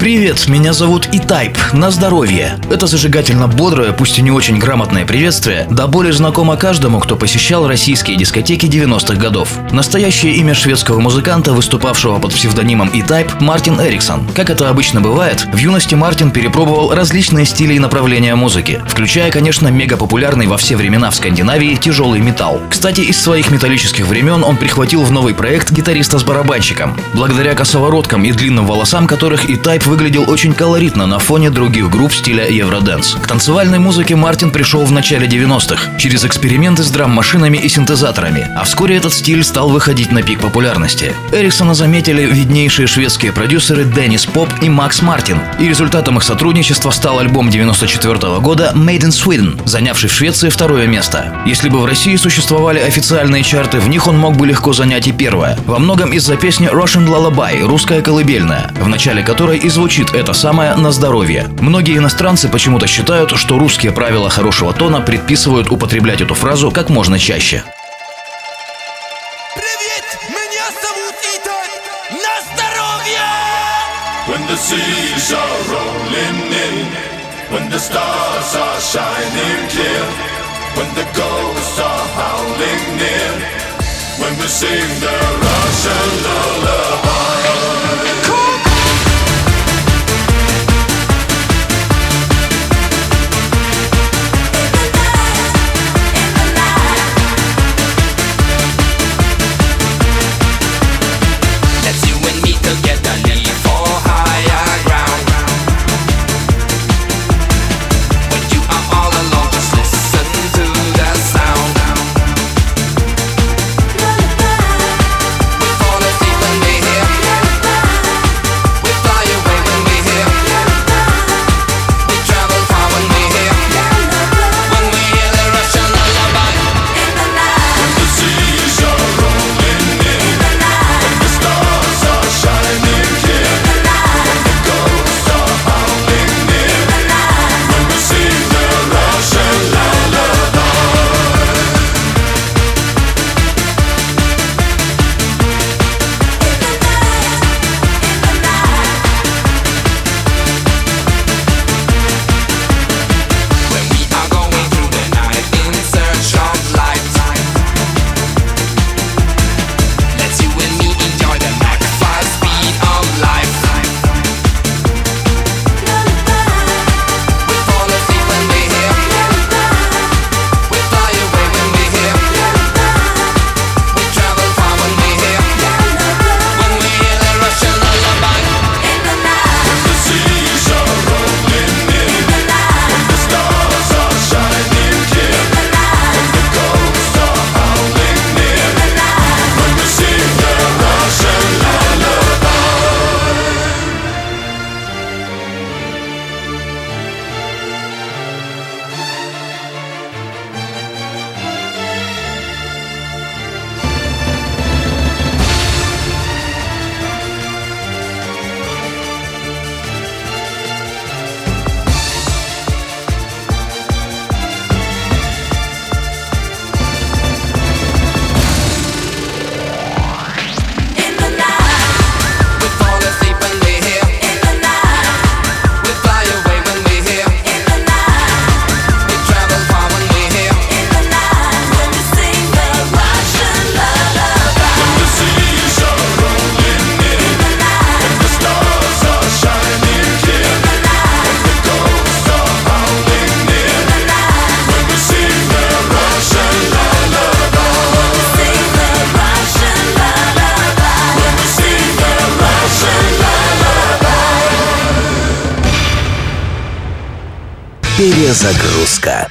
Привет, меня зовут Итайп. На здоровье. Это зажигательно бодрое, пусть и не очень грамотное приветствие, да более знакомо каждому, кто посещал российские дискотеки 90-х годов. Настоящее имя шведского музыканта, выступавшего под псевдонимом Итайп, Мартин Эриксон. Как это обычно бывает, в юности Мартин перепробовал различные стили и направления музыки, включая, конечно, мега популярный во все времена в Скандинавии тяжелый металл. Кстати, из своих металлических времен он прихватил в новый проект гитариста с барабанщиком. Благодаря косовороткам и длинным волосам, которых Итайп выглядел очень колоритно на фоне других групп стиля Евроденс. К танцевальной музыке Мартин пришел в начале 90-х через эксперименты с драм-машинами и синтезаторами, а вскоре этот стиль стал выходить на пик популярности. Эриксона заметили виднейшие шведские продюсеры Деннис Поп и Макс Мартин, и результатом их сотрудничества стал альбом 94 -го года Made in Sweden, занявший в Швеции второе место. Если бы в России существовали официальные чарты, в них он мог бы легко занять и первое. Во многом из-за песни Russian Lullaby, русская колыбельная, в начале которой и звучит это самое на здоровье. Многие иностранцы почему-то считают, что русские правила хорошего тона предписывают употреблять эту фразу как можно чаще. Привет, меня зовут Итан. На здоровье! When the seas are rolling in, when the stars are shining clear, when the ghosts are howling near, when we sing the Russian lullaby. Перезагрузка.